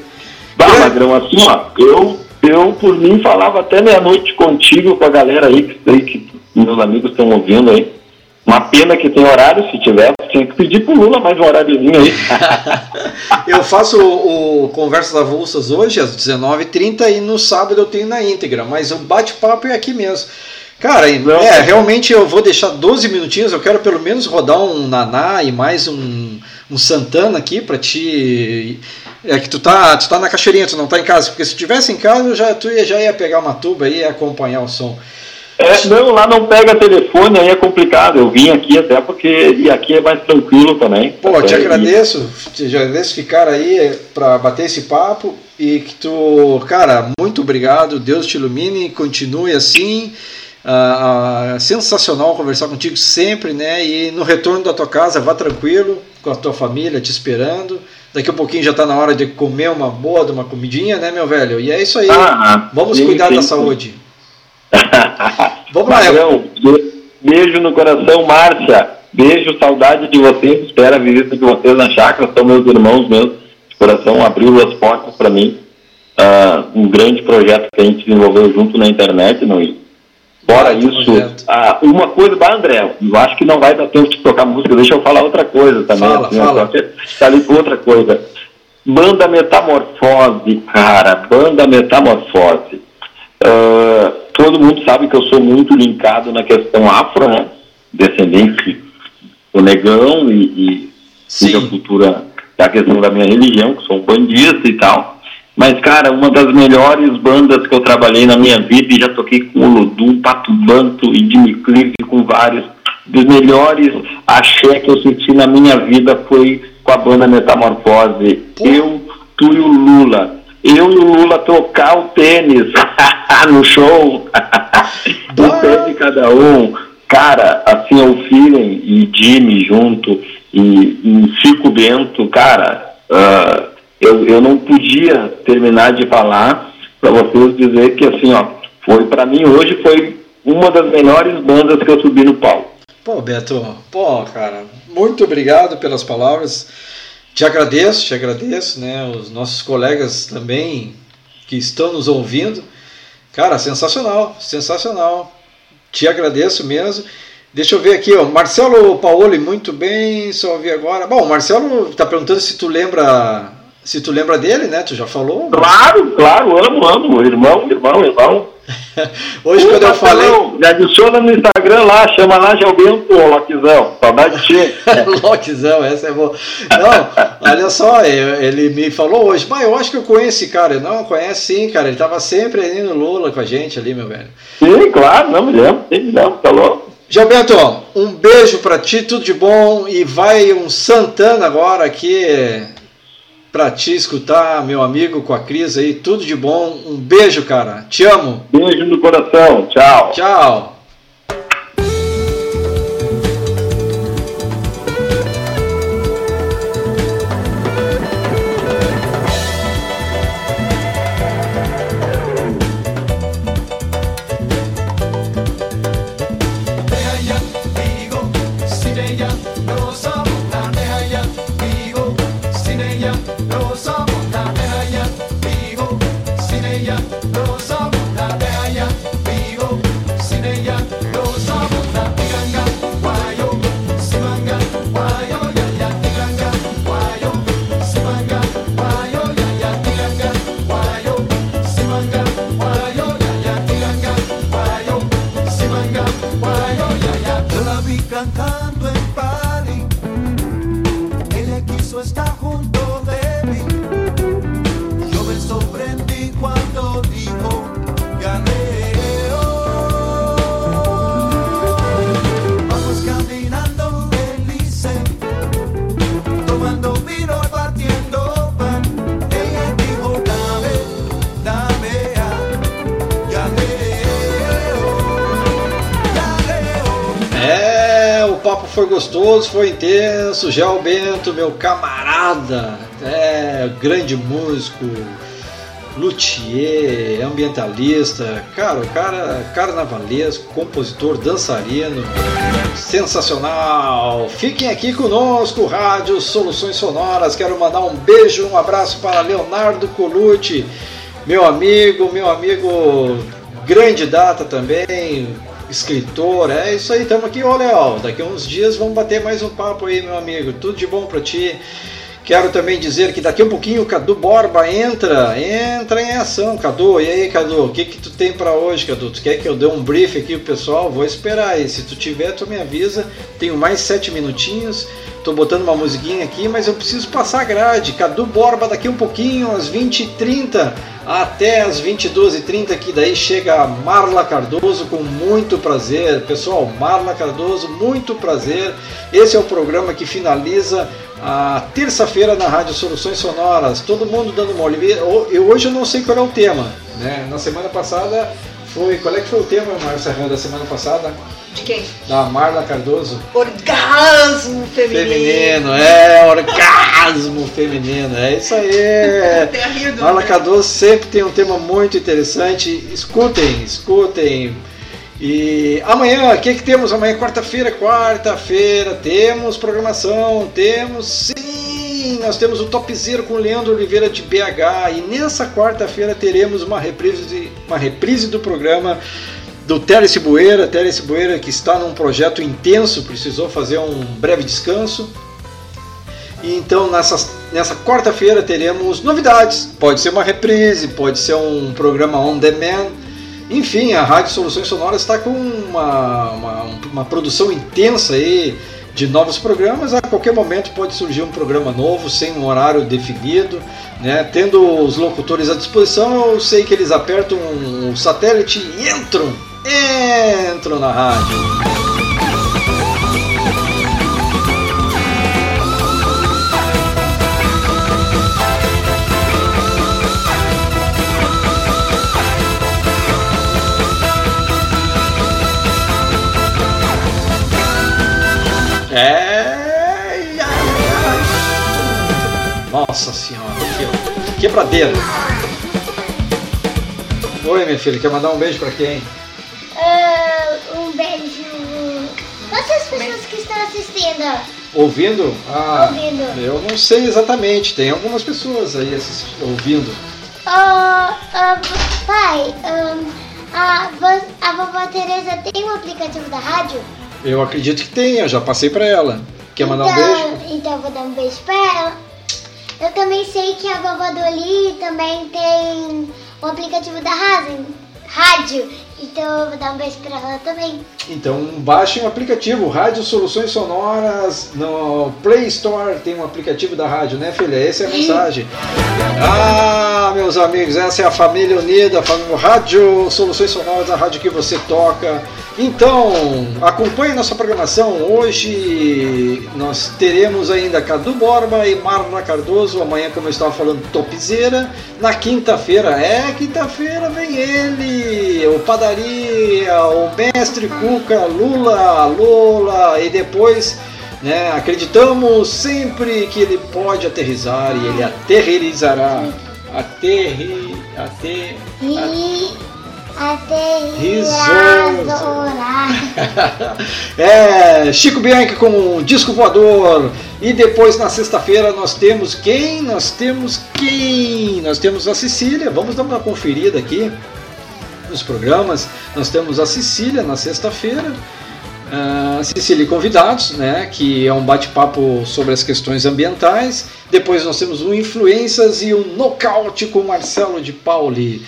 Bah, é. Magrão, assim, ó, eu, eu por mim falava até meia-noite contigo, com a galera aí, que, que meus amigos estão ouvindo aí. Uma pena que tem horário, se tivesse, tinha que pedir pro Lula mais um horáriozinho aí. eu faço o, o Conversas Avulsas hoje às 19h30 e no sábado eu tenho na íntegra, mas o bate-papo é aqui mesmo. Cara, Não, é, realmente eu vou deixar 12 minutinhos, eu quero pelo menos rodar um Naná e mais um, um Santana aqui para ti. É que tu tá, tu tá na caixeirinha, tu não tá em casa, porque se tivesse em casa, eu já, tu ia, já ia pegar uma tuba e acompanhar o som. É, não, lá não pega telefone, aí é complicado. Eu vim aqui até porque e aqui é mais tranquilo também. Pô, te agradeço, te agradeço ficar aí para bater esse papo e que tu, cara, muito obrigado. Deus te ilumine, continue assim. Ah, ah, sensacional conversar contigo sempre, né? E no retorno da tua casa, vá tranquilo, com a tua família te esperando. Daqui a pouquinho já está na hora de comer uma boa, de uma comidinha, né, meu velho? E é isso aí. Ah, Vamos sim, cuidar sim, da saúde. Vamos lá, Magrão, beijo no coração, Márcia. Beijo, saudade de vocês. Espero a visita de vocês na chácara. São meus irmãos meus. De coração abriu as portas para mim. Uh, um grande projeto que a gente desenvolveu junto na internet, não Fora isso, uh, uma coisa, vai André, eu acho que não vai dar tempo de tocar música, deixa eu falar outra coisa também. Fala, assim, fala. Tá ali outra coisa. Banda Metamorfose, cara, Banda Metamorfose. Uh, todo mundo sabe que eu sou muito linkado na questão afro, né? Descendente do negão e, e da cultura, da questão da minha religião, que sou um bandista e tal. Mas, cara, uma das melhores bandas que eu trabalhei na minha vida, e já toquei com o Lodum, Pato Banto e Jimmy Cliff, com vários, dos melhores axé que eu senti na minha vida foi com a banda Metamorfose. Eu, tu e o Lula eu e o Lula tocar o tênis no show, um pé de cada um. Cara, assim, o Feeling e Jimmy junto, e, e Chico Bento, cara, uh, eu, eu não podia terminar de falar para vocês dizer que assim, ó, foi para mim hoje foi uma das melhores bandas que eu subi no palco. Pô, Beto, pô, cara, muito obrigado pelas palavras. Te agradeço, te agradeço, né? Os nossos colegas também que estão nos ouvindo. Cara, sensacional, sensacional. Te agradeço mesmo. Deixa eu ver aqui, ó. Marcelo Paoli, muito bem, só ouvi agora. Bom, o Marcelo está perguntando se tu lembra se tu lembra dele, né? Tu já falou? Claro, claro, amo, amo. Irmão, irmão, irmão. Hoje, quando eu falei. Me adiciona no Instagram lá, chama lá Gelbento, Loquizão. Saudade de ti. Loquizão, essa é boa. Não, olha só, ele me falou hoje, mas eu acho que eu conheço cara. Eu não, conhece sim, cara. Ele tava sempre ali no Lula com a gente ali, meu velho. Sim, claro, não me lembro. Sim, não, falou. Gilberto, um beijo para ti, tudo de bom. E vai um Santana agora aqui para te escutar, meu amigo, com a Cris aí. Tudo de bom. Um beijo, cara. Te amo. Beijo no coração. Tchau. Tchau. Foi gostoso, foi intenso. Gel Bento, meu camarada, é, grande músico, luthier, ambientalista, cara, o cara carnavalesco, compositor, dançarino, sensacional. Fiquem aqui conosco, Rádio Soluções Sonoras. Quero mandar um beijo, um abraço para Leonardo Colucci, meu amigo, meu amigo, grande data também escritor, é isso aí, estamos aqui, ô Léo, daqui a uns dias vamos bater mais um papo aí, meu amigo, tudo de bom para ti. Quero também dizer que daqui a um pouquinho o Cadu Borba entra, entra em ação, Cadu. E aí, Cadu, o que que tu tem para hoje, Cadu? Tu quer que eu dê um brief aqui pro pessoal? Vou esperar aí. Se tu tiver, tu me avisa. Tenho mais sete minutinhos. Tô botando uma musiquinha aqui, mas eu preciso passar a grade. Cadu Borba daqui um pouquinho, às 20h30 até às 22h30, que daí chega a Marla Cardoso com muito prazer. Pessoal, Marla Cardoso, muito prazer. Esse é o programa que finaliza a terça-feira na Rádio Soluções Sonoras. Todo mundo dando olhada. Eu, hoje eu não sei qual é o tema. Né? Na semana passada foi. Qual é que foi o tema, Márcia da semana passada? De quem? Da Marla Cardoso. Orgasmo feminino. Feminino, é, orgasmo feminino. É isso aí. Terrível, Marla né? Cardoso sempre tem um tema muito interessante. Escutem, escutem. E amanhã, o que, que temos amanhã? Quarta-feira, quarta-feira, temos programação, temos sim, nós temos o Top Zero com o Leandro Oliveira de BH e nessa quarta-feira teremos uma reprise, uma reprise do programa do Teres Bueira, Teres Bueira que está num projeto intenso, precisou fazer um breve descanso. E então nessa, nessa quarta-feira teremos novidades. Pode ser uma reprise, pode ser um programa on demand. Enfim, a Rádio Soluções Sonoras está com uma, uma, uma produção intensa aí de novos programas. A qualquer momento pode surgir um programa novo, sem um horário definido. Né? Tendo os locutores à disposição, eu sei que eles apertam o satélite e entram entro na rádio. É. Nossa Senhora. ó. Quebradeira. Oi, minha filha, quer mandar um beijo pra quem? Pessoas que estão assistindo? Ouvindo? Ah, Ouvindo. eu não sei exatamente. Tem algumas pessoas aí ouvindo. Oh, oh, pai, um, a, a vovó Tereza tem um aplicativo da rádio? Eu acredito que tem, eu já passei pra ela. Quer mandar um então, beijo? Então eu vou dar um beijo pra ela. Eu também sei que a vovó Doli também tem um aplicativo da rádio. Então eu vou dar um beijo pra ela também. Então baixem o aplicativo Rádio Soluções Sonoras no Play Store. Tem um aplicativo da rádio, né, filha? Essa é a mensagem. Ah, meus amigos, essa é a família unida, a família Rádio Soluções Sonoras, a rádio que você toca. Então, acompanhe nossa programação. Hoje nós teremos ainda Cadu Borba e Marla Cardoso. Amanhã, como eu estava falando, Topzeira. Na quinta-feira, é quinta-feira, vem ele, o Padaria, o Mestre Cuca, Lula, Lula, e depois. Né, acreditamos sempre que ele pode aterrizar e ele aterrorizará. Aterri, ater, adorar. é, Chico Bianchi com um disco voador. E depois na sexta-feira nós temos quem? Nós temos quem? Nós temos a Cecília. Vamos dar uma conferida aqui nos programas. Nós temos a Cecília na sexta-feira. Ah, Cecília e convidados, né, que é um bate-papo sobre as questões ambientais. Depois nós temos o Influências e o Nocaute com Marcelo de Pauli.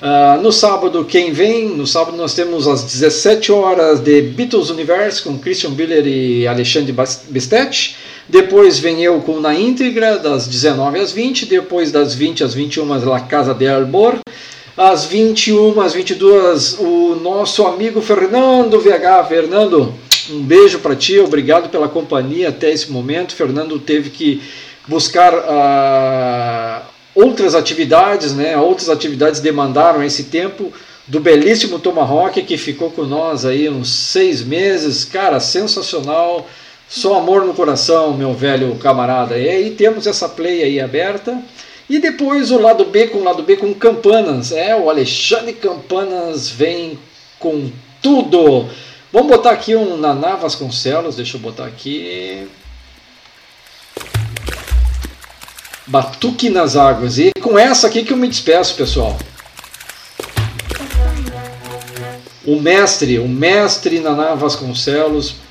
Ah, no sábado, quem vem? No sábado nós temos às 17 horas de Beatles Universe com Christian Biller e Alexandre Bestetti. Depois vem eu com Na Íntegra, das 19 às 20. Depois das 20 às 21, La Casa de Albor. Às 21, às 22, o nosso amigo Fernando VH. Fernando, um beijo para ti, obrigado pela companhia até esse momento. Fernando teve que buscar ah, outras atividades, né? Outras atividades demandaram esse tempo do belíssimo Tomahawk que ficou com nós aí uns seis meses, cara, sensacional. Só amor no coração, meu velho camarada. E aí temos essa play aí aberta. E depois o lado B com o lado B com Campanas. É, o Alexandre Campanas vem com tudo. Vamos botar aqui um Naná Vasconcelos, deixa eu botar aqui. Batuque nas águas. E com essa aqui que eu me despeço, pessoal. O mestre, o mestre Naná Vasconcelos.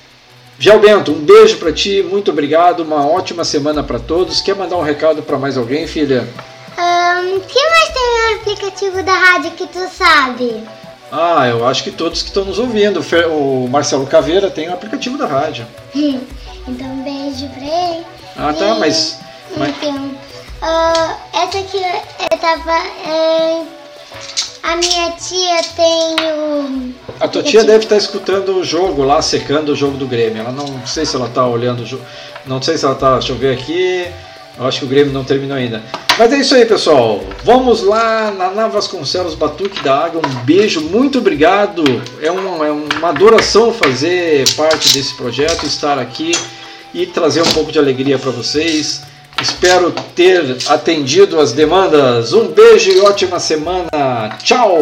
Gel Bento, um beijo para ti, muito obrigado, uma ótima semana para todos. Quer mandar um recado para mais alguém, filha? Ahn, quem mais tem o aplicativo da rádio que tu sabe? Ah, eu acho que todos que estão nos ouvindo. O Marcelo Caveira tem o aplicativo da rádio. então um beijo pra ele. Ah, tá, E- mas. mas Então, ah, essa aqui eu tava. é, a minha tia tem o. a tua tia deve estar escutando o jogo lá, secando o jogo do Grêmio. Ela não, sei se ela está olhando o jogo. Não sei se ela está. Deixa eu ver aqui. Eu acho que o Grêmio não terminou ainda. Mas é isso aí, pessoal. Vamos lá na Nava Vasconcelos Batuque da Água. Um beijo, muito obrigado. É, um, é uma adoração fazer parte desse projeto, estar aqui e trazer um pouco de alegria para vocês. Espero ter atendido as demandas. Um beijo e ótima semana. Tchau!